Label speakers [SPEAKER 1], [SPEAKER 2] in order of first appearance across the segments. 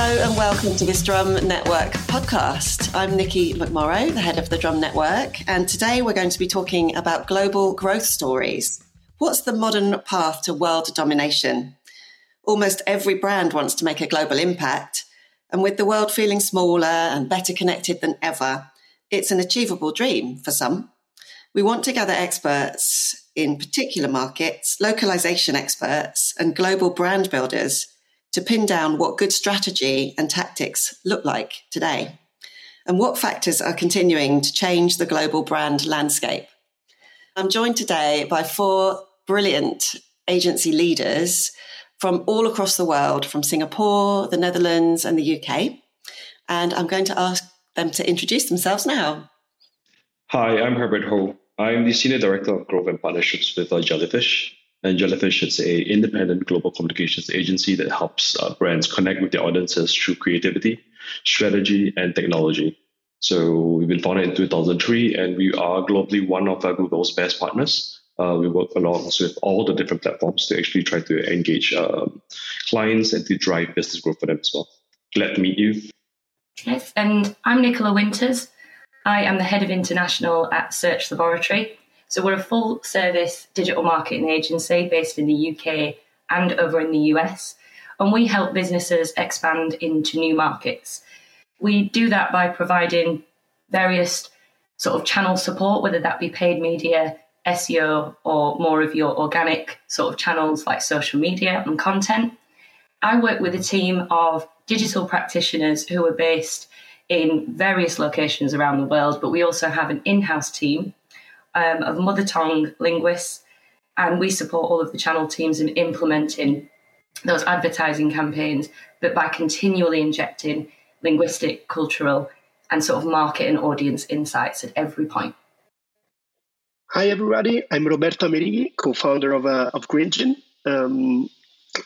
[SPEAKER 1] Hello and welcome to this Drum Network podcast. I'm Nikki McMorrow, the head of the Drum Network, and today we're going to be talking about global growth stories. What's the modern path to world domination? Almost every brand wants to make a global impact, and with the world feeling smaller and better connected than ever, it's an achievable dream for some. We want to gather experts in particular markets, localization experts, and global brand builders to pin down what good strategy and tactics look like today and what factors are continuing to change the global brand landscape. I'm joined today by four brilliant agency leaders from all across the world, from Singapore, the Netherlands, and the UK. And I'm going to ask them to introduce themselves now.
[SPEAKER 2] Hi, I'm Herbert Ho. I'm the Senior Director of Growth and Partnerships with Jellyfish. And Jellyfish is a independent global communications agency that helps uh, brands connect with their audiences through creativity, strategy, and technology. So we've been founded in 2003, and we are globally one of uh, Google's best partners. Uh, we work along with all the different platforms to actually try to engage um, clients and to drive business growth for them as well. Glad to meet you.
[SPEAKER 3] Yes, and I'm Nicola Winters. I am the head of international at Search Laboratory. So we're a full service digital marketing agency based in the UK and over in the US. And we help businesses expand into new markets. We do that by providing various sort of channel support, whether that be paid media, SEO, or more of your organic sort of channels like social media and content. I work with a team of digital practitioners who are based in various locations around the world, but we also have an in house team um, of mother tongue linguists, and we support all of the channel teams in implementing those advertising campaigns, but by continually injecting linguistic, cultural, and sort of market and audience insights at every point.
[SPEAKER 4] Hi, everybody. I'm Roberto Amerighi, co founder of, uh, of GreenJinn. Um,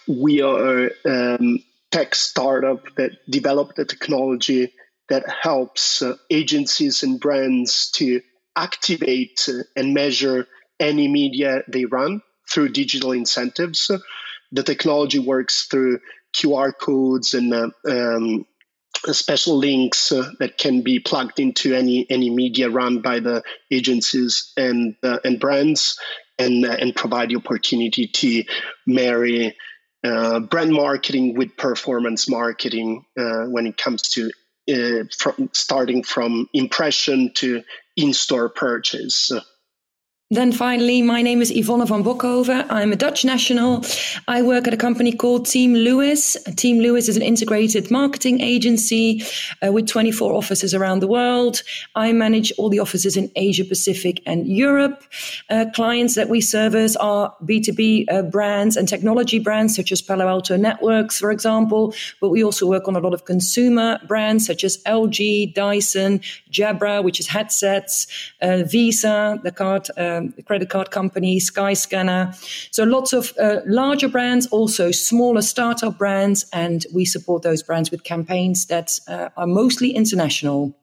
[SPEAKER 4] we are a um, tech startup that developed a technology that helps uh, agencies and brands to activate and measure any media they run through digital incentives. The technology works through QR codes and uh, um, special links uh, that can be plugged into any any media run by the agencies and uh, and brands, and uh, and provide the opportunity to marry uh, brand marketing with performance marketing uh, when it comes to from starting from impression to in-store purchase.
[SPEAKER 5] Then finally, my name is Yvonne van Bokhoven. I'm a Dutch national. I work at a company called Team Lewis. Team Lewis is an integrated marketing agency uh, with 24 offices around the world. I manage all the offices in Asia Pacific and Europe. Uh, clients that we service are B2B uh, brands and technology brands such as Palo Alto Networks, for example. But we also work on a lot of consumer brands such as LG, Dyson, Jabra, which is headsets, uh, Visa, the card credit card company, Skyscanner. So lots of uh, larger brands, also smaller startup brands, and we support those brands with campaigns that uh, are mostly international.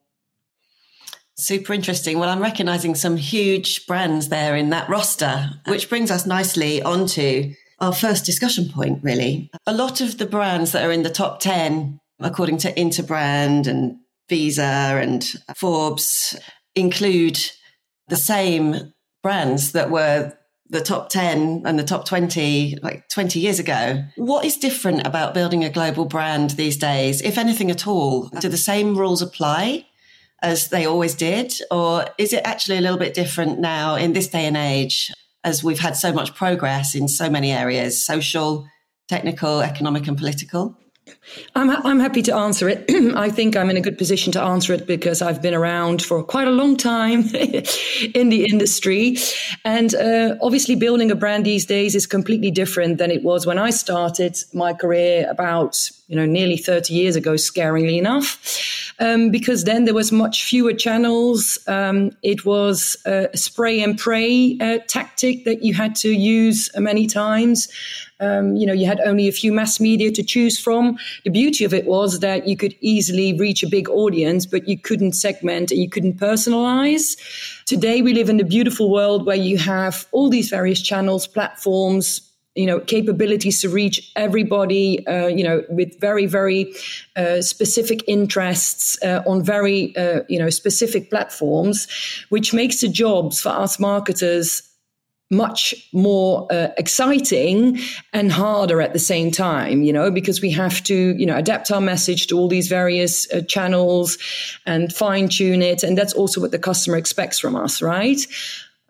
[SPEAKER 1] Super interesting. Well, I'm recognizing some huge brands there in that roster, which brings us nicely onto our first discussion point, really. A lot of the brands that are in the top 10, according to Interbrand and Visa and Forbes, include the same brands that were the top 10 and the top 20 like 20 years ago. What is different about building a global brand these days, if anything at all? Do the same rules apply as they always did? Or is it actually a little bit different now in this day and age as we've had so much progress in so many areas social, technical, economic, and political?
[SPEAKER 5] I'm, I'm happy to answer it. I think I'm in a good position to answer it because I've been around for quite a long time in the industry. And uh, obviously, building a brand these days is completely different than it was when I started my career about you know nearly 30 years ago, scarily enough, um, because then there was much fewer channels. Um, it was a spray and pray uh, tactic that you had to use many times. Um, you know, you had only a few mass media to choose from. The beauty of it was that you could easily reach a big audience, but you couldn't segment and you couldn't personalize. Today, we live in a beautiful world where you have all these various channels, platforms, you know capabilities to reach everybody uh, you know with very very uh, specific interests uh, on very uh, you know specific platforms which makes the jobs for us marketers much more uh, exciting and harder at the same time, you know, because we have to, you know, adapt our message to all these various uh, channels and fine tune it. And that's also what the customer expects from us, right?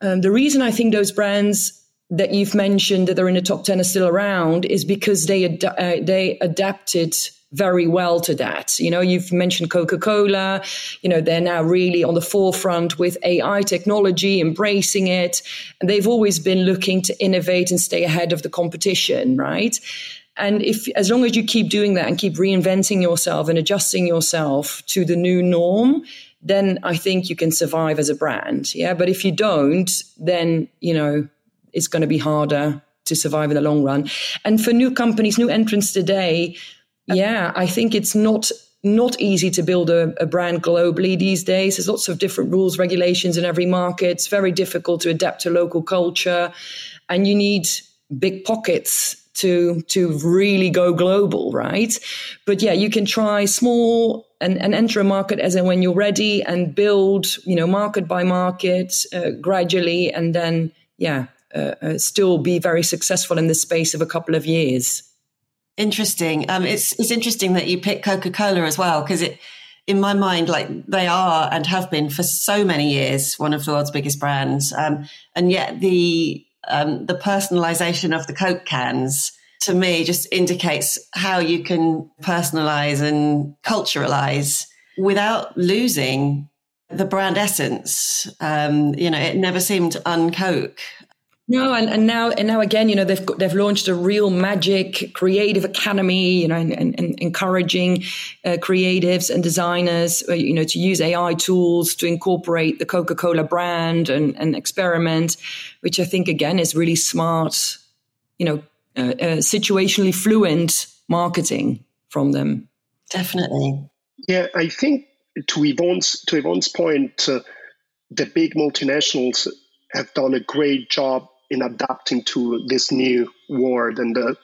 [SPEAKER 5] Um, the reason I think those brands that you've mentioned that are in the top 10 are still around is because they, ad- uh, they adapted very well to that. You know, you've mentioned Coca Cola, you know, they're now really on the forefront with AI technology, embracing it. And they've always been looking to innovate and stay ahead of the competition, right? And if, as long as you keep doing that and keep reinventing yourself and adjusting yourself to the new norm, then I think you can survive as a brand. Yeah. But if you don't, then, you know, it's going to be harder to survive in the long run. And for new companies, new entrants today, yeah, I think it's not not easy to build a, a, brand globally these days. There's lots of different rules, regulations in every market. It's very difficult to adapt to local culture, and you need big pockets to to really go global, right? But yeah, you can try small and, and enter a market as and when you're ready, and build, you know, market by market uh, gradually, and then yeah, uh, uh, still be very successful in the space of a couple of years.
[SPEAKER 1] Interesting. Um, it's it's interesting that you pick Coca Cola as well because it, in my mind, like they are and have been for so many years one of the world's biggest brands, um, and yet the um, the personalization of the Coke cans to me just indicates how you can personalize and culturalize without losing the brand essence. Um, you know, it never seemed uncoke.
[SPEAKER 5] No, and, and now and now again, you know, they've they've launched a real magic creative academy, you know, and, and, and encouraging uh, creatives and designers, uh, you know, to use AI tools to incorporate the Coca Cola brand and, and experiment, which I think again is really smart, you know, uh, uh, situationally fluent marketing from them.
[SPEAKER 1] Definitely.
[SPEAKER 4] Yeah, I think to Yvonne's to Yvonne's point, uh, the big multinationals have done a great job in adapting to this new world and the,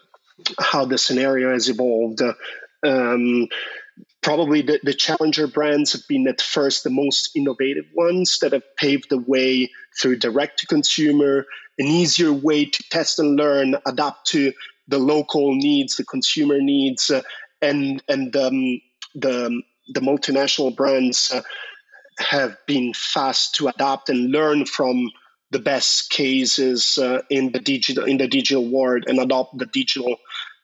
[SPEAKER 4] how the scenario has evolved. Um, probably the, the challenger brands have been at first the most innovative ones that have paved the way through direct to consumer, an easier way to test and learn, adapt to the local needs, the consumer needs, uh, and and um, the the multinational brands uh, have been fast to adapt and learn from the best cases uh, in the digital in the digital world and adopt the digital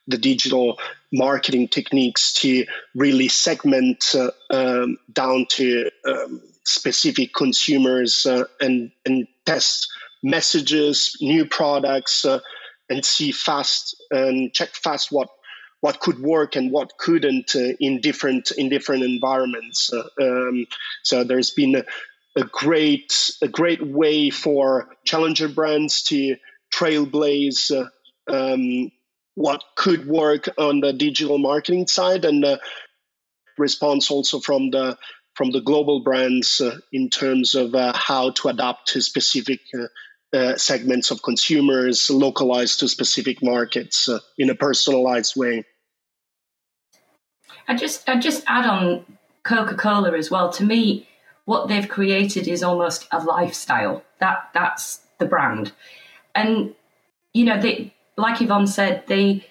[SPEAKER 4] the digital marketing techniques to really segment uh, um, down to um, specific consumers uh, and and test messages, new products, uh, and see fast and check fast what what could work and what couldn't uh, in different in different environments. Uh, um, so there's been a great a great way for challenger brands to trailblaze uh, um, what could work on the digital marketing side and the response also from the from the global brands uh, in terms of uh, how to adapt to specific uh, uh, segments of consumers localized to specific markets uh, in a personalized way.
[SPEAKER 3] I just i just add on coca-cola as well. To me what they've created is almost a lifestyle. That that's the brand, and you know they, like Yvonne said, they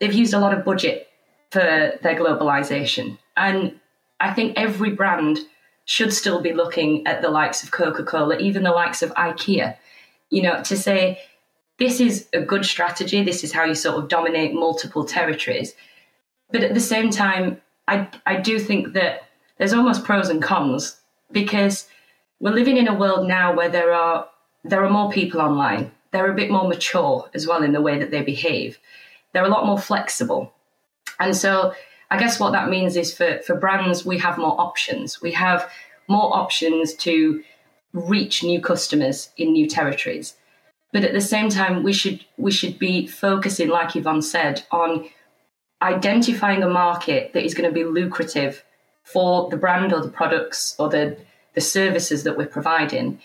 [SPEAKER 3] they've used a lot of budget for their globalization, and I think every brand should still be looking at the likes of Coca Cola, even the likes of IKEA, you know, to say this is a good strategy. This is how you sort of dominate multiple territories. But at the same time, I I do think that there's almost pros and cons because we're living in a world now where there are there are more people online. They're a bit more mature as well in the way that they behave. They're a lot more flexible. And so I guess what that means is for, for brands, we have more options. We have more options to reach new customers in new territories. But at the same time, we should we should be focusing, like Yvonne said, on identifying a market that is going to be lucrative for the brand or the products or the, the services that we're providing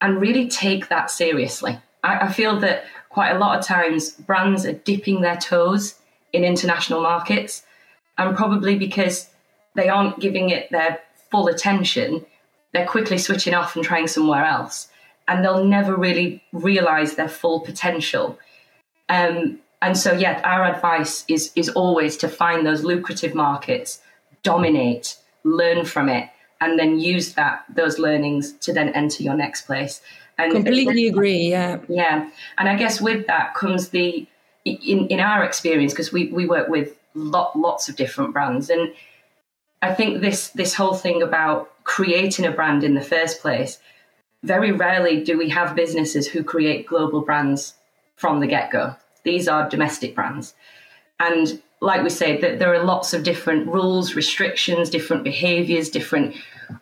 [SPEAKER 3] and really take that seriously. I, I feel that quite a lot of times brands are dipping their toes in international markets, and probably because they aren't giving it their full attention, they're quickly switching off and trying somewhere else, and they'll never really realize their full potential. Um, and so, yeah, our advice is is always to find those lucrative markets, dominate, learn from it, and then use that those learnings to then enter your next place. And
[SPEAKER 5] completely agree. Yeah,
[SPEAKER 3] yeah. And I guess with that comes the in in our experience because we we work with lot lots of different brands and. I think this this whole thing about creating a brand in the first place. Very rarely do we have businesses who create global brands from the get go. These are domestic brands, and like we say, that there are lots of different rules, restrictions, different behaviors, different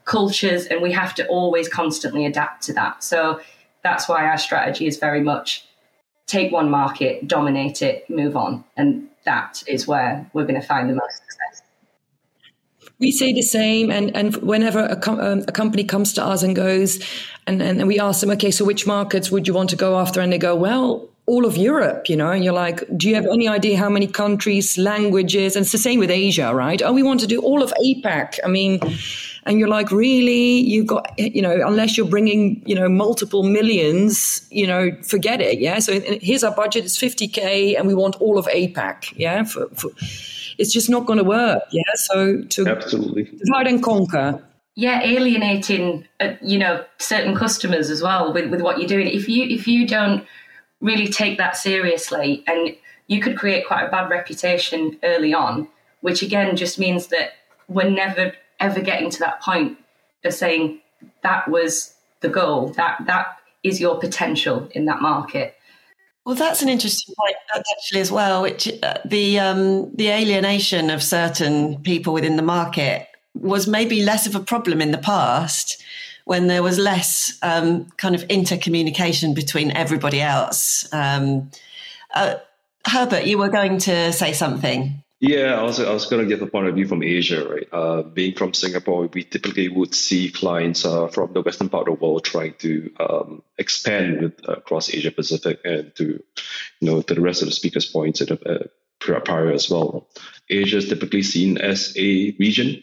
[SPEAKER 3] cultures, and we have to always constantly adapt to that. So that's why our strategy is very much take one market, dominate it, move on. And that is where we're going to find the most success.
[SPEAKER 5] We say the same, and and whenever a, com- um, a company comes to us and goes, and, and we ask them, okay, so which markets would you want to go after? And they go, well, all of Europe, you know, and you're like, do you have any idea how many countries, languages? And it's the same with Asia, right? Oh, we want to do all of APAC. I mean, and you're like, really? You've got, you know, unless you're bringing, you know, multiple millions, you know, forget it. Yeah. So here's our budget, it's 50K, and we want all of APAC. Yeah. For, for, it's just not going to work. Yeah. So to
[SPEAKER 2] absolutely
[SPEAKER 5] divide and conquer.
[SPEAKER 3] Yeah, alienating, uh, you know, certain customers as well with, with what you're doing. If you if you don't really take that seriously. And you could create quite a bad reputation early on, which again just means that we're never ever getting to that point of saying that was the goal, that that is your potential in that market.
[SPEAKER 1] Well, that's an interesting point actually as well. Which uh, the um, the alienation of certain people within the market was maybe less of a problem in the past when there was less um, kind of intercommunication between everybody else. Um, uh, Herbert, you were going to say something.
[SPEAKER 2] Yeah, I was, I was going to give a point of view from Asia, right? Uh, being from Singapore, we typically would see clients uh, from the western part of the world trying to um, expand with, across Asia Pacific and to, you know, to the rest of the speakers' points at, uh, prior as well. Asia is typically seen as a region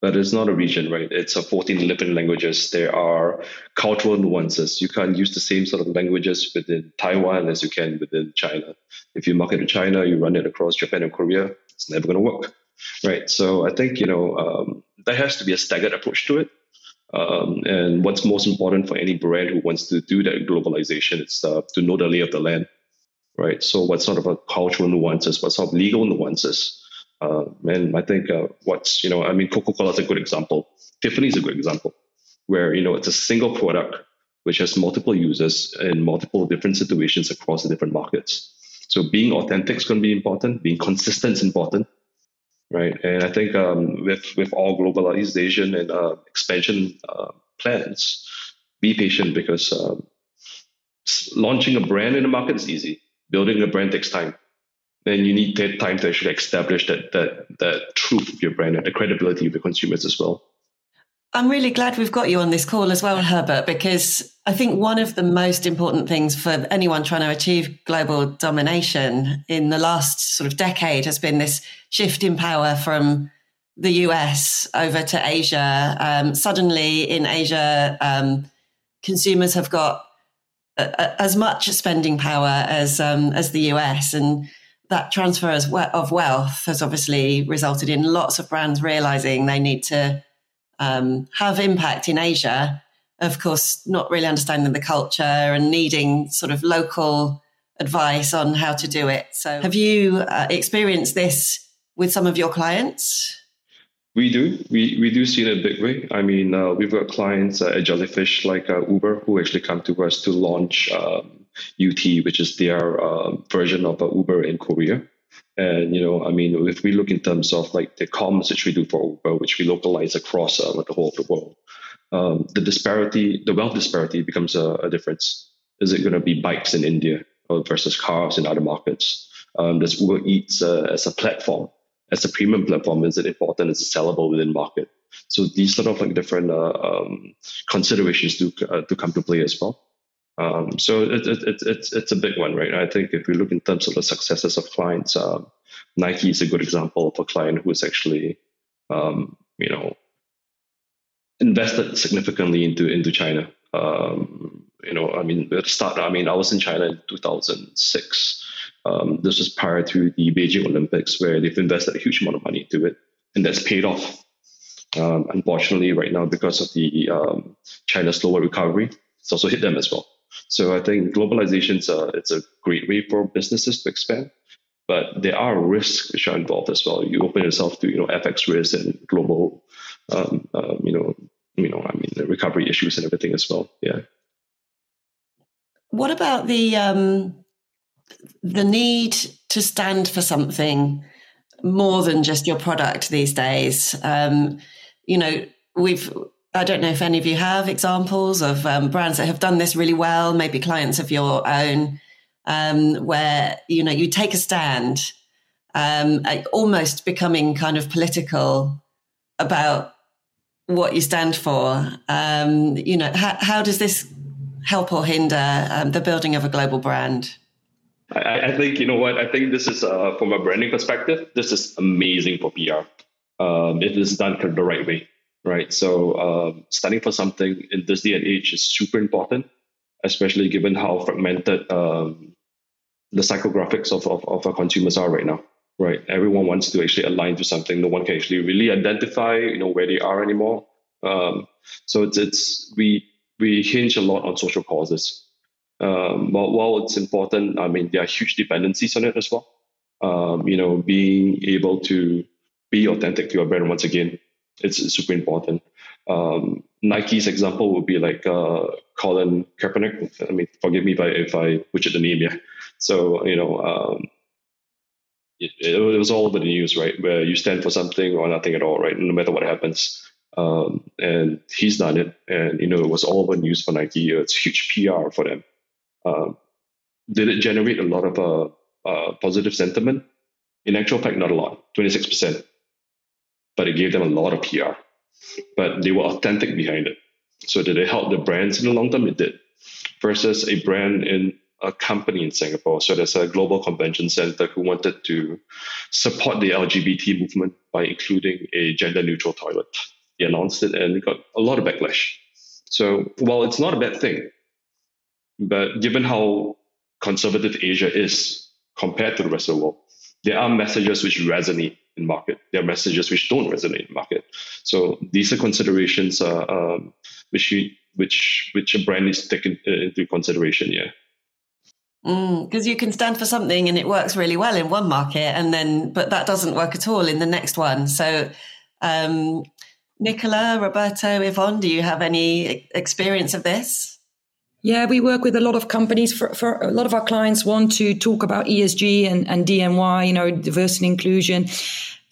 [SPEAKER 2] but it's not a region, right? It's a 14 living languages. There are cultural nuances. You can't use the same sort of languages within Taiwan as you can within China. If you market to China, you run it across Japan and Korea, it's never going to work, right? So I think, you know, um, there has to be a staggered approach to it. Um, and what's most important for any brand who wants to do that globalization is uh, to know the lay of the land, right? So what sort of a cultural nuances, what sort of legal nuances, uh, and I think uh, what's, you know, I mean, Coca Cola is a good example. Tiffany is a good example where, you know, it's a single product which has multiple users in multiple different situations across the different markets. So being authentic is going to be important, being consistent is important, right? And I think um, with, with all globalization and uh, expansion uh, plans, be patient because um, launching a brand in the market is easy. Building a brand takes time then you need that time to actually establish that that that truth of your brand and the credibility of your consumers as well.
[SPEAKER 1] I'm really glad we've got you on this call as well, Herbert, because I think one of the most important things for anyone trying to achieve global domination in the last sort of decade has been this shift in power from the US over to Asia. Um, suddenly in Asia, um, consumers have got a, a, as much spending power as um, as the US, and that transfer of wealth has obviously resulted in lots of brands realizing they need to um, have impact in Asia. Of course, not really understanding the culture and needing sort of local advice on how to do it. So, have you uh, experienced this with some of your clients?
[SPEAKER 2] We do. We, we do see it a big way. I mean, uh, we've got clients uh, at Jellyfish like uh, Uber who actually come to us to launch um, UT, which is their uh, version of uh, Uber in Korea. And you know, I mean, if we look in terms of like the commerce which we do for Uber, which we localize across uh, the whole of the world, um, the disparity, the wealth disparity becomes a, a difference. Is it going to be bikes in India versus cars in other markets? Um, does Uber Eats uh, as a platform, as a premium platform, is it important? Is it sellable within market? So these sort of like different uh, um, considerations do uh, to come to play as well. Um, so it, it, it, it's it's a big one, right? I think if we look in terms of the successes of clients, um, Nike is a good example of a client who is actually, um, you know, invested significantly into into China. Um, you know, I mean, at the start, I mean, I was in China in 2006. Um, this was prior to the Beijing Olympics, where they've invested a huge amount of money into it, and that's paid off. Um, unfortunately, right now, because of the um, China's slower recovery, it's also hit them as well. So I think globalization is a, it's a great way for businesses to expand, but there are risks which are involved as well. You open yourself to you know FX risk and global, um, um, you know, you know, I mean, the recovery issues and everything as well. Yeah.
[SPEAKER 1] What about the um, the need to stand for something more than just your product these days? Um, you know, we've I don't know if any of you have examples of um, brands that have done this really well, maybe clients of your own, um, where you know you take a stand, um, almost becoming kind of political about what you stand for. Um, you know, how, how, does this help or hinder um, the building of a global brand?
[SPEAKER 2] I, I, think you know what I think this is uh, from a branding perspective. This is amazing for PR um, if it's done the right way right? So um, standing for something in this day and age is super important, especially given how fragmented um, the psychographics of, of, of our consumers are right now, right? Everyone wants to actually align to something. No one can actually really identify, you know, where they are anymore. Um, so it's it's we we hinge a lot on social causes. Um, but while it's important, I mean, there are huge dependencies on it as well. Um, you know, being able to be authentic to your brand once again it's super important. Um, Nike's example would be like uh, Colin Kaepernick. I mean, forgive me if I if I butchered the name, yeah. So you know, um, it, it, was all over the news, right? Where you stand for something or nothing at all, right? No matter what happens. Um, and he's done it, and you know, it was all over the news for Nike. It's huge PR for them. Um, did it generate a lot of uh, uh, positive sentiment? In actual fact, not a lot. Twenty six percent but it gave them a lot of PR. But they were authentic behind it. So did it help the brands in the long term? It did. Versus a brand in a company in Singapore. So there's a global convention center who wanted to support the LGBT movement by including a gender neutral toilet. He announced it and got a lot of backlash. So while it's not a bad thing, but given how conservative Asia is compared to the rest of the world, there are messages which resonate in market. There are messages which don't resonate in market. So these are considerations uh, um, which you, which which a brand needs to take in, uh, into consideration. Yeah.
[SPEAKER 1] Because mm, you can stand for something and it works really well in one market, and then but that doesn't work at all in the next one. So, um, Nicola, Roberto, Yvonne, do you have any experience of this?
[SPEAKER 5] Yeah, we work with a lot of companies. For, for a lot of our clients want to talk about ESG and, and D&I, you know, diversity and inclusion.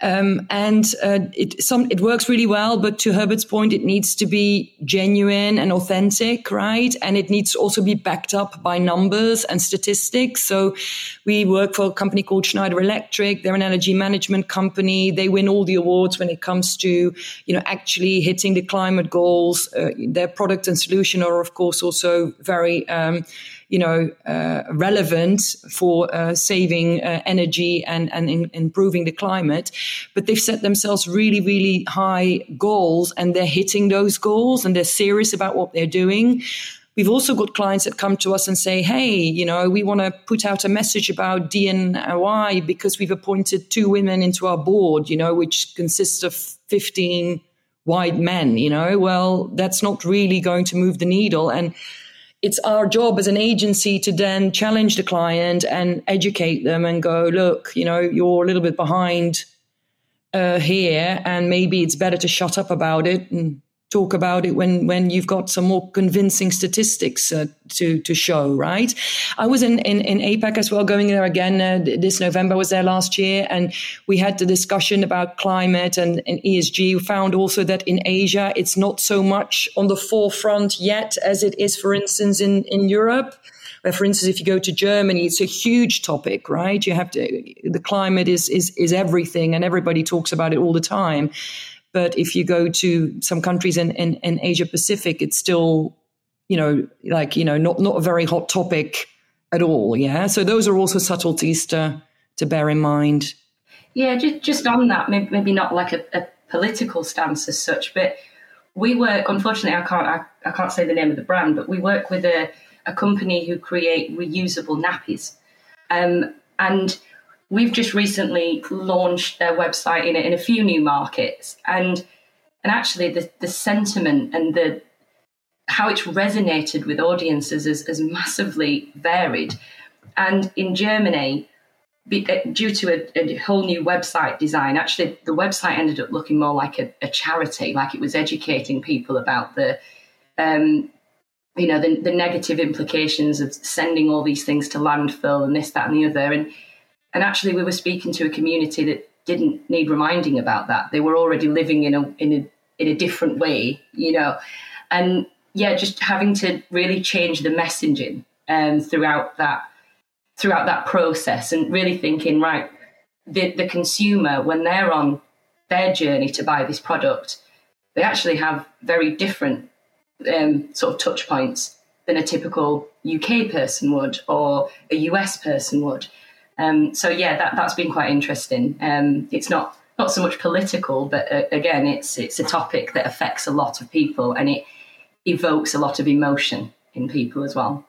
[SPEAKER 5] Um, and uh, it some it works really well, but to Herbert's point, it needs to be genuine and authentic, right? And it needs to also be backed up by numbers and statistics. So we work for a company called Schneider Electric. They're an energy management company. They win all the awards when it comes to you know actually hitting the climate goals. Uh, their product and solution are of course also very um, you know, uh, relevant for uh, saving uh, energy and, and in, improving the climate. But they've set themselves really, really high goals and they're hitting those goals and they're serious about what they're doing. We've also got clients that come to us and say, hey, you know, we want to put out a message about D&I because we've appointed two women into our board, you know, which consists of 15 white men, you know. Well, that's not really going to move the needle. And it's our job as an agency to then challenge the client and educate them and go, look, you know, you're a little bit behind uh, here, and maybe it's better to shut up about it and talk about it when when you've got some more convincing statistics uh, to to show right? I was in, in in apac as well going there again uh, this november was there last year and we had the discussion about climate and, and esg we found also that in asia it's not so much on the forefront yet as it is for instance in in europe. Where for instance if you go to germany it's a huge topic right? You have to the climate is is is everything and everybody talks about it all the time but if you go to some countries in, in, in Asia Pacific, it's still you know, like, you know, not, not a very hot topic at all. Yeah. So those are also subtleties to, to bear in mind.
[SPEAKER 3] Yeah, just, just on that, maybe, not like a, a political stance as such, but we work, unfortunately, I can't, I, I can't say the name of the brand, but we work with a, a company who create reusable nappies. Um, and we've just recently launched their website in in a few new markets. And, and actually, the, the sentiment and the, how it's resonated with audiences has, has massively varied. And in Germany, uh, due to a, a, whole new website design, actually the website ended up looking more like a, a charity, like it was educating people about the, um, you know, the, the, negative implications of sending all these things to landfill and this, that, and the other. And and actually, we were speaking to a community that didn't need reminding about that. They were already living in a in a in a different way, you know, and yeah, just having to really change the messaging um, throughout that throughout that process and really thinking, right, the, the consumer, when they're on their journey to buy this product, they actually have very different um, sort of touch points than a typical UK person would or a US person would. Um, so yeah, that that's been quite interesting. Um, it's not not so much political, but uh, again, it's it's a topic that affects a lot of people and it evokes a lot of emotion in people as well.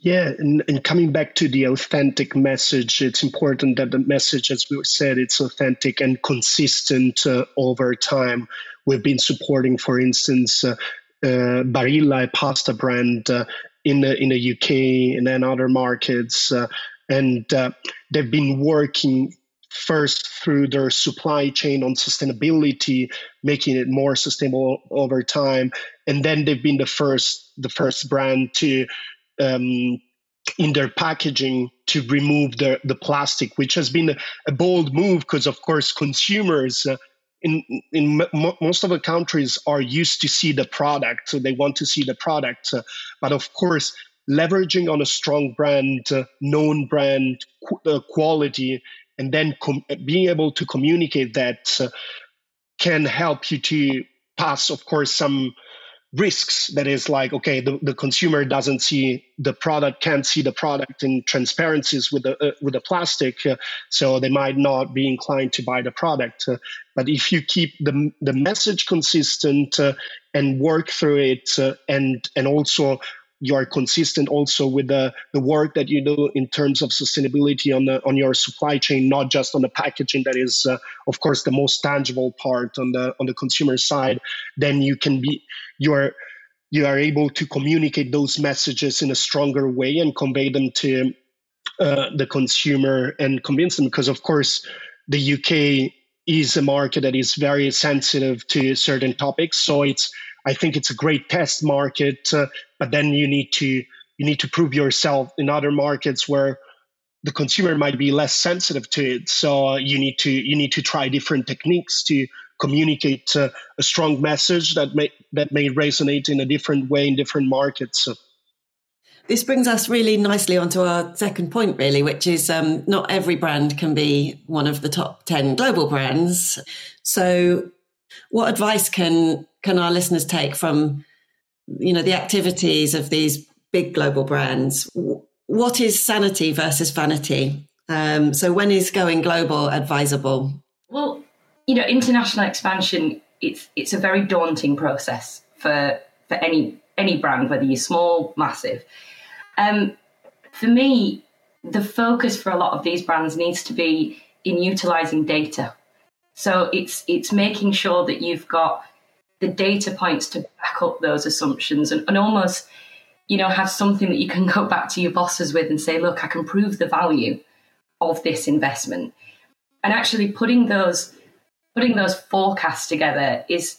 [SPEAKER 4] Yeah, and, and coming back to the authentic message, it's important that the message, as we said, it's authentic and consistent uh, over time. We've been supporting, for instance, uh, uh, Barilla, pasta brand uh, in the in the UK and then other markets, uh, and uh, they've been working first through their supply chain on sustainability, making it more sustainable over time, and then they've been the first the first brand to um, in their packaging to remove the, the plastic, which has been a, bold move because, of course, consumers uh, in in most of the countries are used to see the product, so they want to see the product. Uh, but of course, leveraging on a strong brand, uh, known brand qu- uh, quality, and then com- being able to communicate that uh, can help you to pass, of course, some risks. That is like okay the, the consumer doesn't see the product can't see the product in transparencies with the uh, with the plastic uh, so they might not be inclined to buy the product. Uh, but if you keep the the message consistent uh, and work through it uh, and and also you are consistent also with the, the work that you do in terms of sustainability on the on your supply chain, not just on the packaging that is, uh, of course, the most tangible part on the on the consumer side. Then you can be you are you are able to communicate those messages in a stronger way and convey them to uh, the consumer and convince them. Because of course, the UK is a market that is very sensitive to certain topics, so it's I think it's a great test market, uh, but then you need to you need to prove yourself in other markets where the consumer might be less sensitive to it. So you need to you need to try different techniques to communicate uh, a strong message that may that may resonate in a different way in different markets.
[SPEAKER 1] This brings us really nicely onto our second point, really, which is um, not every brand can be one of the top 10 global brands. So, what advice can can our listeners take from you know the activities of these big global brands? What is sanity versus vanity? Um, so when is going global advisable?
[SPEAKER 3] Well you know international expansion it's it's a very daunting process for for any any brand whether you're small massive. Um, for me the focus for a lot of these brands needs to be in utilizing data. So it's it's making sure that you've got the data points to back up those assumptions and, and almost you know have something that you can go back to your bosses with and say look i can prove the value of this investment. And actually putting those putting those forecasts together is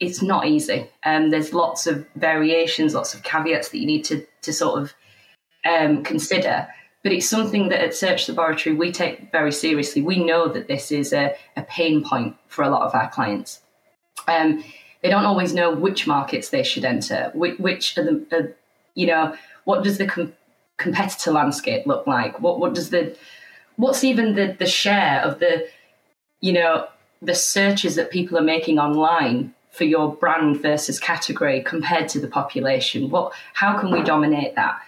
[SPEAKER 3] it's not easy. And um, there's lots of variations lots of caveats that you need to to sort of um, consider. But it's something that at search laboratory we take very seriously. We know that this is a, a pain point for a lot of our clients. Um, they don't always know which markets they should enter, which, which are the, uh, you know, what does the com- competitor landscape look like? What what does the what's even the the share of the, you know, the searches that people are making online for your brand versus category compared to the population? What how can we dominate that?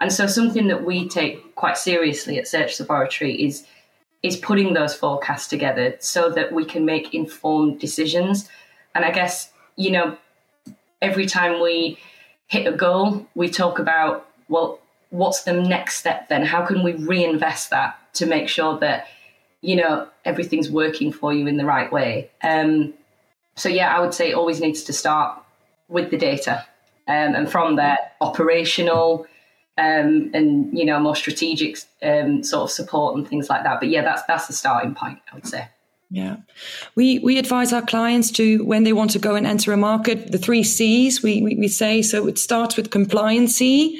[SPEAKER 3] And so something that we take quite seriously at Search Laboratory is is putting those forecasts together so that we can make informed decisions. And I guess, you know, every time we hit a goal, we talk about, well, what's the next step then? How can we reinvest that to make sure that, you know, everything's working for you in the right way? Um, so, yeah, I would say it always needs to start with the data. Um, and from there, operational, um, and you know more strategic um, sort of support and things like that. But yeah, that's that's the starting point, I would say.
[SPEAKER 5] Yeah, we we advise our clients to when they want to go and enter a market, the three C's we we, we say. So it starts with compliancy.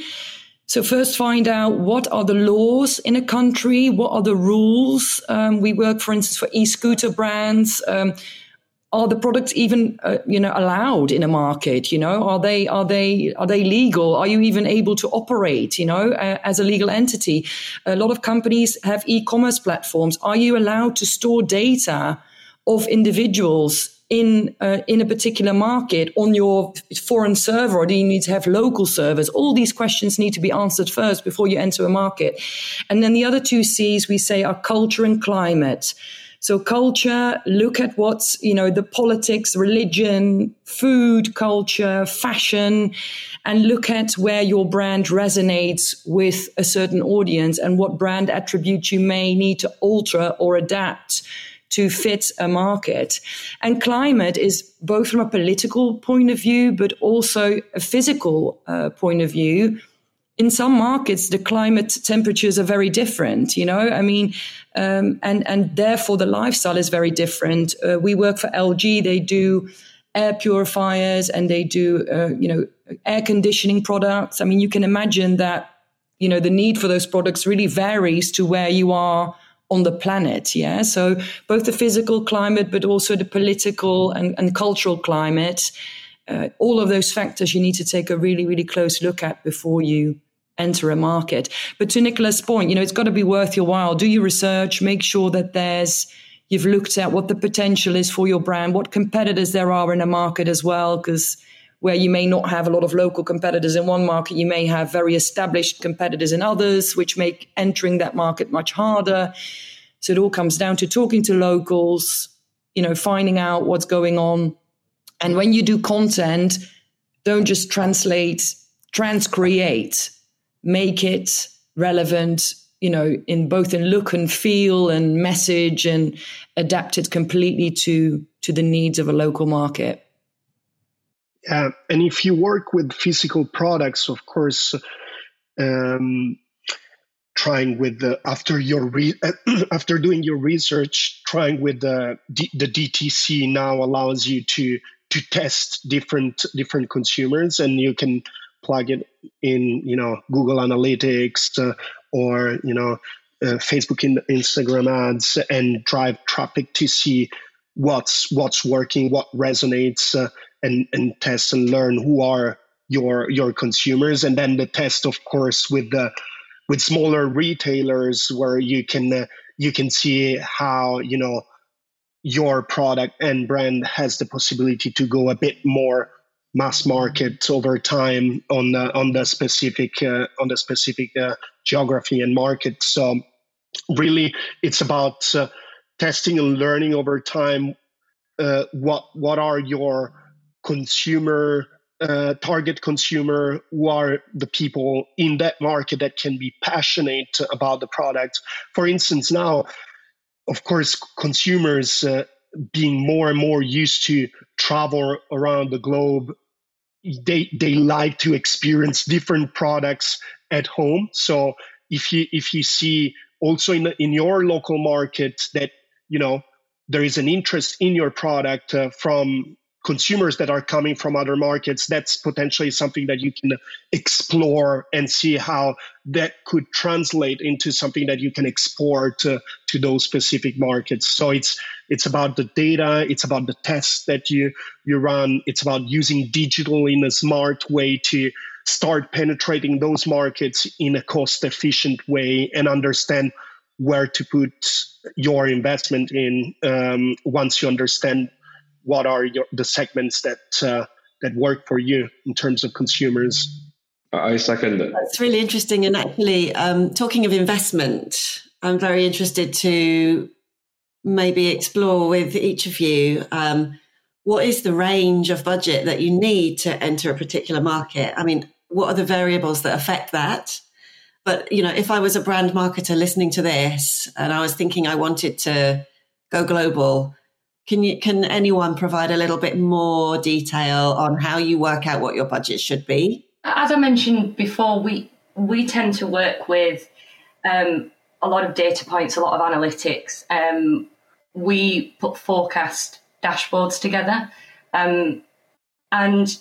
[SPEAKER 5] So first, find out what are the laws in a country, what are the rules. Um, we work, for instance, for e-scooter brands. Um, are the products even uh, you know allowed in a market you know? Are they are they are they legal? Are you even able to operate you know uh, as a legal entity? A lot of companies have e-commerce platforms. Are you allowed to store data of individuals in uh, in a particular market on your foreign server or do you need to have local servers? All these questions need to be answered first before you enter a market. And then the other two c's we say are culture and climate so culture, look at what's, you know, the politics, religion, food, culture, fashion, and look at where your brand resonates with a certain audience and what brand attributes you may need to alter or adapt to fit a market. And climate is both from a political point of view, but also a physical uh, point of view in some markets the climate temperatures are very different you know? I mean um, and and therefore the lifestyle is very different. Uh, we work for lg they do air purifiers and they do uh, you know air conditioning products. I mean you can imagine that you know the need for those products really varies to where you are on the planet yeah? So both the physical climate but also the political and, and cultural climate uh, all of those factors you need to take a really really close look at before you enter a market. But to Nicola's point, you know, it's got to be worth your while. Do your research, make sure that there's you've looked at what the potential is for your brand, what competitors there are in a market as well, because where you may not have a lot of local competitors in one market, you may have very established competitors in others, which make entering that market much harder. So it all comes down to talking to locals, you know, finding out what's going on. And when you do content, don't just translate, transcreate make it relevant you know in both in look and feel and message and adapt it completely to to the needs of a local market.
[SPEAKER 4] Yeah and if you work with physical products of course um, trying with the after your re, after doing your research trying with the the DTC now allows you to to test different different consumers and you can plug it in, you know, Google Analytics uh, or you know, uh, Facebook and Instagram ads, and drive traffic to see what's what's working, what resonates, uh, and and test and learn who are your your consumers, and then the test, of course, with the with smaller retailers where you can uh, you can see how you know your product and brand has the possibility to go a bit more mass market over time on the, on the specific uh, on the specific uh, geography and market. So really, it's about uh, testing and learning over time. Uh, what what are your consumer uh, target consumer? Who are the people in that market that can be passionate about the product? For instance, now, of course, consumers uh, being more and more used to travel around the globe they they like to experience different products at home. So if you if you see also in in your local market that you know there is an interest in your product uh, from consumers that are coming from other markets, that's potentially something that you can explore and see how that could translate into something that you can export to, those specific markets. So it's it's about the data, it's about the tests that you you run, it's about using digital in a smart way to start penetrating those markets in a cost efficient way and understand where to put your investment in um, once you understand what are your, the segments that uh, that work for you in terms of consumers?
[SPEAKER 2] I second that.
[SPEAKER 1] That's really interesting. And actually, um, talking of investment, I'm very interested to maybe explore with each of you um, what is the range of budget that you need to enter a particular market? I mean, what are the variables that affect that? But you know, if I was a brand marketer listening to this and I was thinking I wanted to go global, can you can anyone provide a little bit more detail on how you work out what your budget should be?
[SPEAKER 3] As I mentioned before, we we tend to work with um, a lot of data points, a lot of analytics. Um, we put forecast dashboards together. Um, and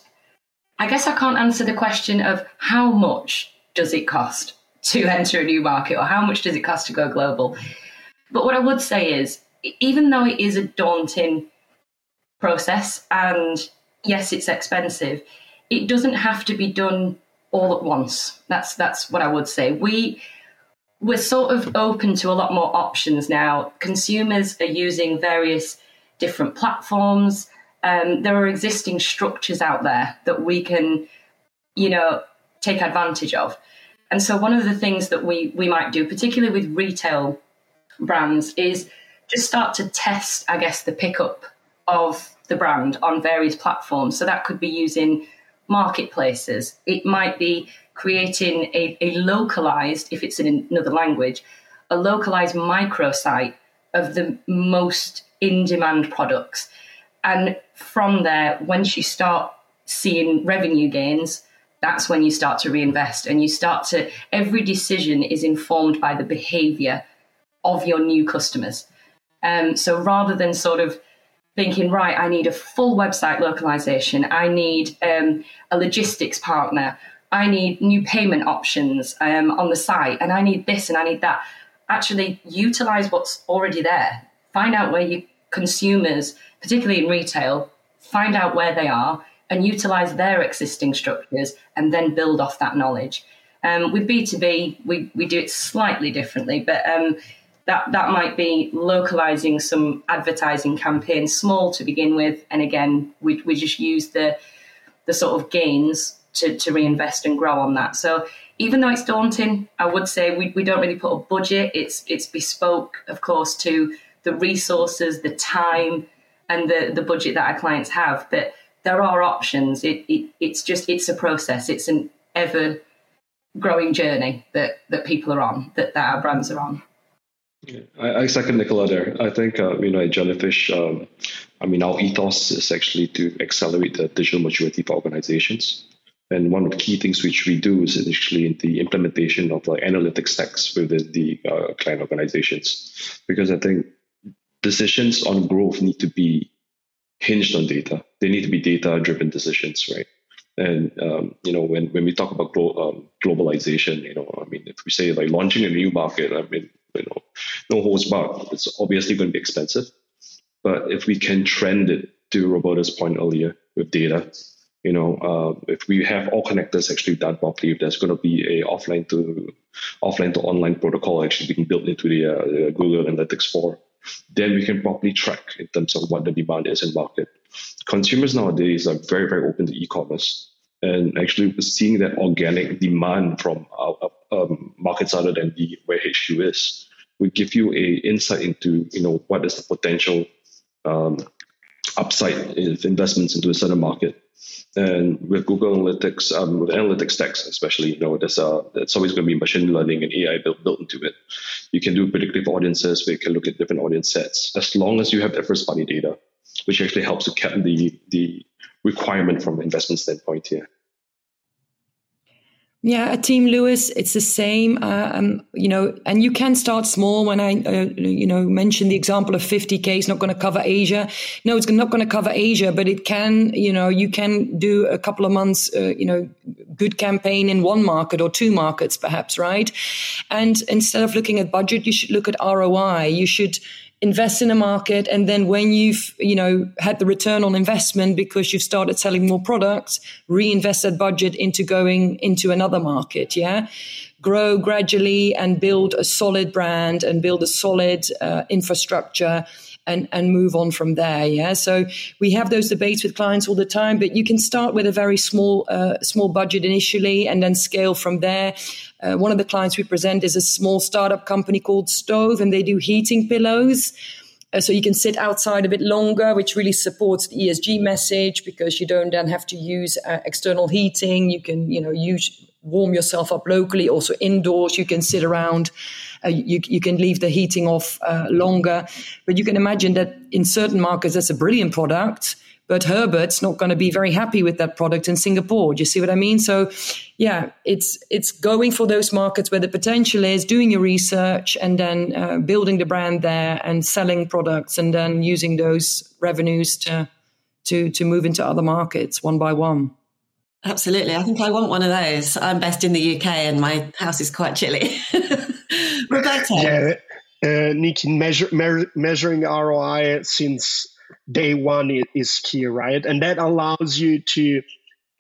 [SPEAKER 3] I guess I can't answer the question of how much does it cost to enter a new market or how much does it cost to go global. But what I would say is, even though it is a daunting process and yes, it's expensive, it doesn't have to be done all at once. That's that's what I would say. We we're sort of open to a lot more options now. Consumers are using various different platforms. Um, there are existing structures out there that we can, you know, take advantage of. And so one of the things that we we might do, particularly with retail brands, is just start to test, I guess, the pickup of the brand on various platforms. So that could be using marketplaces. It might be creating a, a localized, if it's in another language, a localized microsite of the most in demand products. And from there, once you start seeing revenue gains, that's when you start to reinvest and you start to, every decision is informed by the behavior of your new customers. Um, so rather than sort of thinking, right, I need a full website localization, I need um, a logistics partner, I need new payment options um, on the site, and I need this and I need that. Actually, utilize what's already there. Find out where your consumers, particularly in retail, find out where they are and utilize their existing structures and then build off that knowledge. Um, with B2B, we, we do it slightly differently, but um, that, that might be localizing some advertising campaigns small to begin with. And again, we, we just use the, the sort of gains to, to reinvest and grow on that. So even though it's daunting, I would say we, we don't really put a budget. It's it's bespoke, of course, to the resources, the time, and the, the budget that our clients have. But there are options. It, it it's just it's a process. It's an ever growing journey that that people are on, that, that our brands are on.
[SPEAKER 2] I, I second Nicola there. I think uh, you know at Jellyfish, um, I mean our ethos is actually to accelerate the digital maturity for organizations. And one of the key things which we do is actually in the implementation of like analytics stacks within the uh, client organizations, because I think decisions on growth need to be hinged on data. They need to be data-driven decisions, right? And um, you know, when when we talk about glo- um, globalization, you know, I mean, if we say like launching a new market, I mean, you know, no holds barred. It's obviously going to be expensive, but if we can trend it to Roberto's point earlier with data, you know, uh, if we have all connectors actually done properly, if there's going to be a offline to offline to online protocol actually being built into the, uh, Google Analytics 4, then we can properly track in terms of what the demand is in market. Consumers nowadays are very, very open to e-commerce. And actually seeing that organic demand from our, um, markets other than the where HQ is will give you a insight into, you know, what is the potential um, upside if investments into a certain market. And with Google Analytics, um, with analytics stacks especially, you know, there's a, there's always going to be machine learning and AI built, built into it. You can do predictive audiences where you can look at different audience sets as long as you have that first party data, which actually helps to cap the, the requirement from investment standpoint here.
[SPEAKER 5] Yeah, at Team Lewis, it's the same. Uh, um, you know, and you can start small. When I, uh, you know, mentioned the example of 50k, it's not going to cover Asia. No, it's not going to cover Asia, but it can. You know, you can do a couple of months. Uh, you know, good campaign in one market or two markets, perhaps, right? And instead of looking at budget, you should look at ROI. You should invest in a market and then when you've you know had the return on investment because you've started selling more products reinvest that budget into going into another market yeah grow gradually and build a solid brand and build a solid uh, infrastructure and and move on from there. Yeah. So we have those debates with clients all the time, but you can start with a very small uh, small budget initially and then scale from there. Uh, one of the clients we present is a small startup company called Stoov, and they do heating pillows. Uh, so you can sit outside a bit longer, which really supports the ESG message because you don't then have to use uh, external heating. You can, you know, use warm yourself up locally. Also indoors, you can sit around. Uh, you, you can leave the heating off uh, longer. But you can imagine that in certain markets, that's a brilliant product. But Herbert's not going to be very happy with that product in Singapore. Do you see what I mean? So, yeah, it's it's going for those markets where the potential is, doing your research, and then uh, building the brand there and selling products, and then using those revenues to to to move into other markets one by one.
[SPEAKER 1] Absolutely. I think I want one of those. I'm based in the UK and my house is quite chilly. Roberto.
[SPEAKER 4] Yeah, uh, Nikki, measure, me- measuring ROI since day one is key, right? And that allows you to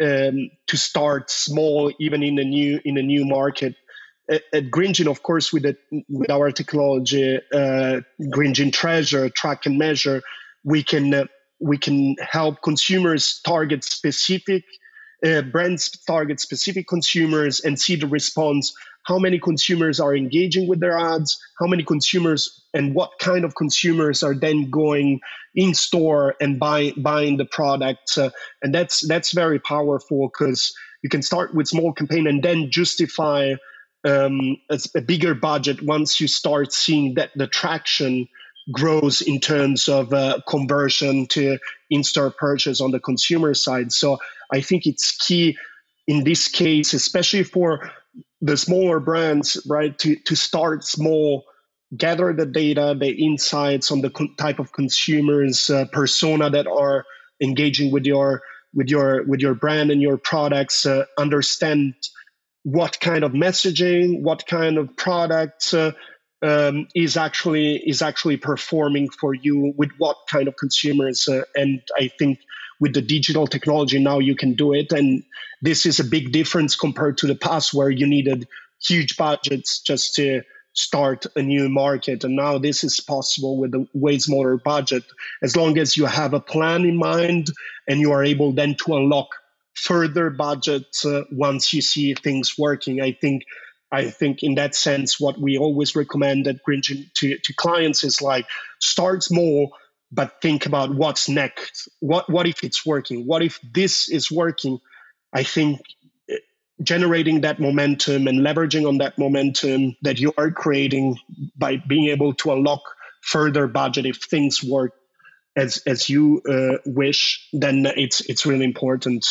[SPEAKER 4] um, to start small, even in a new in a new market. At, GreenJinn, of course, with the, with our technology, uh, GreenJinn Treasure, track and measure, we can uh, we can help consumers target specific uh, brands target specific consumers and see the response how many consumers are engaging with their ads how many consumers and what kind of consumers are then going in store and buy, buying the product. Uh, and that's that's very powerful because you can start with small campaign and then justify um, a, a, bigger budget once you start seeing that the traction grows in terms of uh, conversion to in-store purchase on the consumer side. So i think it's key in this case especially for the smaller brands right to, to start small gather the data the insights on the con- type of consumers uh, persona that are engaging with your with your with your brand and your products uh, understand what kind of messaging what kind of products uh, um, is actually is actually performing for you with what kind of consumers uh, and i think with the digital technology now you can do it. And this is a big difference compared to the past where you needed huge budgets just to start a new market. And now this is possible with a way smaller budget. As long as you have a plan in mind and you are able then to unlock further budgets uh, once you see things working i think I think in that sense, what we always recommend at GreenJinn to, to clients is like start small, but think about what's next. What what if it's working? What if this is working? I think eh, generating that momentum and leveraging on that momentum that you are creating by being able to unlock further budget if things work as as you uh, wish, then it's it's really important.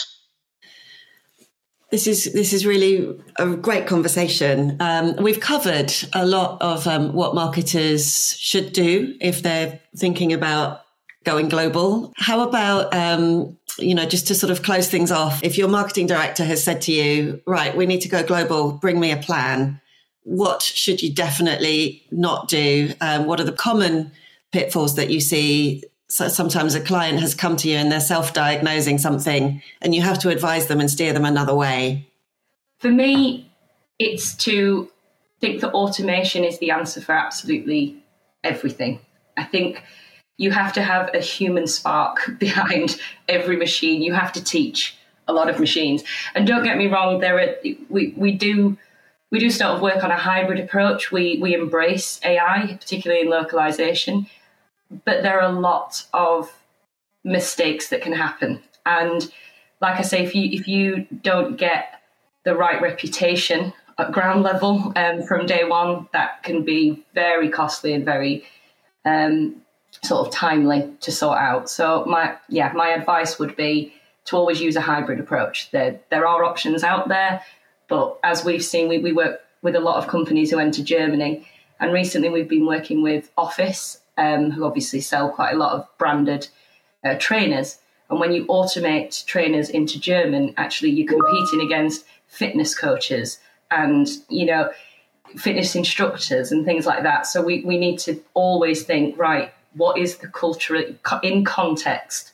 [SPEAKER 1] This is this is really a great conversation. Um, we've covered a lot of um, what marketers should do if they're thinking about going global. How about um, you know just to sort of close things off? If your marketing director has said to you, "Right, we need to go global. Bring me a plan." What should you definitely not do? Um, what are the common pitfalls that you see so sometimes a client has come to you and they're self-diagnosing something and you have to advise them and steer them another way.
[SPEAKER 3] For me it's to think that automation is the answer for absolutely everything. I think you have to have a human spark behind every machine. You have to teach a lot of machines. And don't get me wrong there are we, we do we do sort of work on a hybrid approach. We we embrace ai particularly in localization but there are a lot of mistakes that can happen. And like I say, if you if you don't get the right reputation at ground level um, from day one, that can be very costly and very um, sort of timely to sort out. So my yeah, my advice would be to always use a hybrid approach. There there are options out there, but as we've seen, we, we work with a lot of companies who enter Germany, and recently we've been working with Office um, who obviously sell quite a lot of branded uh, trainers. And when you automate trainers into German, actually you're competing against fitness coaches and, you know, fitness instructors and things like that. So we, we need to always think, right, what is the culture in context,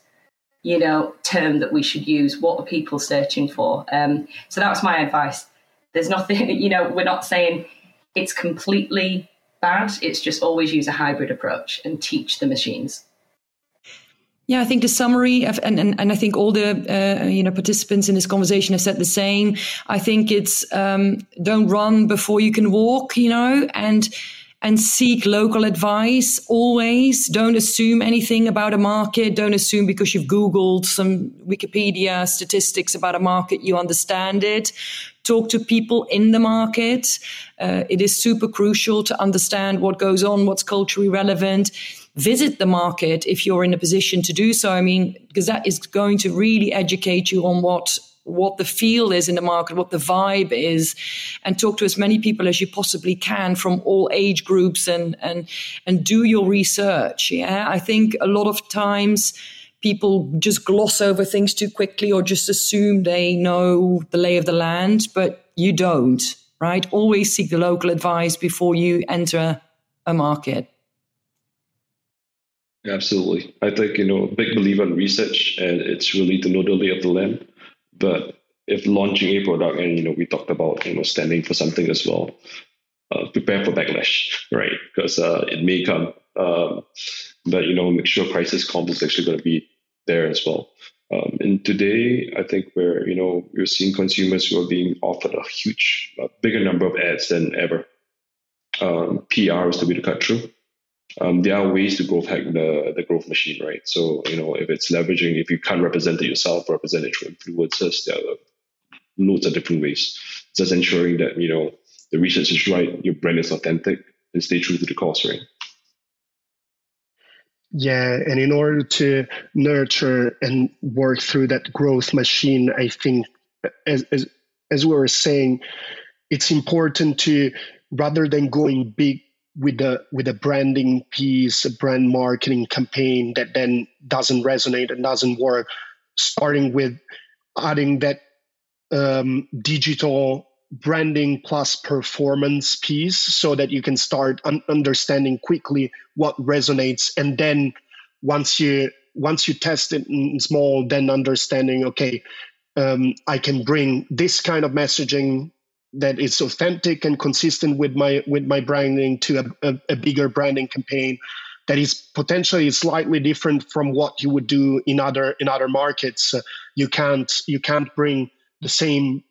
[SPEAKER 3] you know, term that we should use? What are people searching for? Um, so that's my advice. There's nothing, you know, we're not saying it's completely bad. It's just always use a hybrid approach and teach the machines.
[SPEAKER 5] Yeah, I think the summary of, and, and, and I think all the uh, you know participants in this conversation have said the same. I think it's um, don't run before you can walk, you know, and and seek local advice always. Don't assume anything about a market. Don't assume because you've Googled some Wikipedia statistics about a market, you understand it. Talk to people in the market. Uh, it is super crucial to understand what goes on, what's culturally relevant visit the market if you're in a position to do so. I mean, because that is going to really educate you on what what the feel is in the market, what the vibe is, and talk to as many people as you possibly can from all age groups and and and do your research. Yeah, I think a lot of times people just gloss over things too quickly or just assume they know the lay of the land, but you don't, right? Always seek the local advice before you enter a market.
[SPEAKER 2] Absolutely. I think, you know, big believer in research and it's really to know the lay of the land. But if launching a product and, you know, we talked about, you know, standing for something as well, uh, prepare for backlash, right? Because uh, it may come. Um, but, you know, make sure crisis comms is actually going to be there as well. Um, and today, I think we're, you know, we're seeing consumers who are being offered a huge, a bigger number of ads than ever. Um, PR is the way to cut through um, there are ways to growth hack the, the growth machine, right? So, you know, if it's leveraging, if you can't represent it yourself, represent it through influencers, there are loads of different ways. Just ensuring that, you know, the research is right, your brand is authentic, and stay true to the cause, right?
[SPEAKER 4] Yeah, and in order to nurture and work through that growth machine, I think, as, as, as we were saying, it's important to, rather than going big with a with a branding piece, a brand marketing campaign that then doesn't resonate and doesn't work, starting with adding that um, digital branding plus performance piece so that you can start un- understanding quickly what resonates. And then once you once you test it in small then understanding okay um, i can bring this kind of messaging that is authentic and consistent with my with my branding to a, a, a, bigger branding campaign that is potentially slightly different from what you would do in other in other markets. Uh, you can't you can't bring the same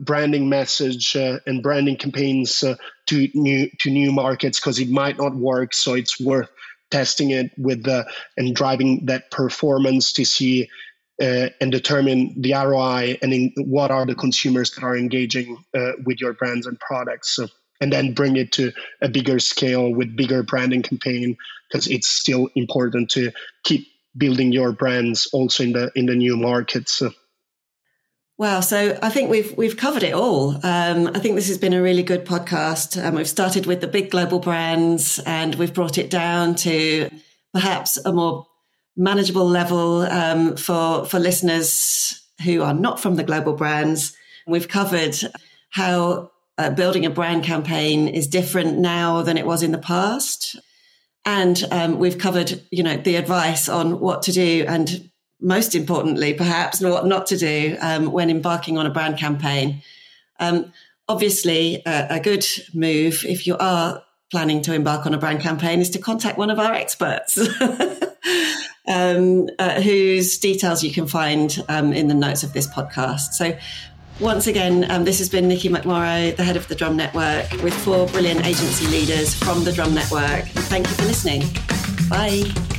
[SPEAKER 4] branding message uh, and branding campaigns uh, to new to new markets because it might not work so it's worth testing it with the and driving that performance to see uh, and determine the ROI and in, what are the consumers that are engaging uh, with your brands and products. So, and then bring it to a bigger scale with bigger branding campaign because it's still important to keep building your brands also in the in the new markets. So.
[SPEAKER 1] Wow, so I think we've we've covered it all. Um, I think this has been a really good podcast. Um, we've started with the big global brands, and we've brought it down to perhaps a more manageable level um, for for listeners who are not from the global brands. We've covered how uh, building a brand campaign is different now than it was in the past, and um, we've covered you know the advice on what to do and most importantly, perhaps and what not to do um, when embarking on a brand campaign. Um, obviously, uh, a good move if you are planning to embark on a brand campaign is to contact one of our experts. um, uh, whose details you can find um, in the notes of this podcast. So, once again, um, this has been Nikki McMorrow, the head of the Drum Network, with four brilliant agency leaders from the Drum Network. Thank you for listening. Bye.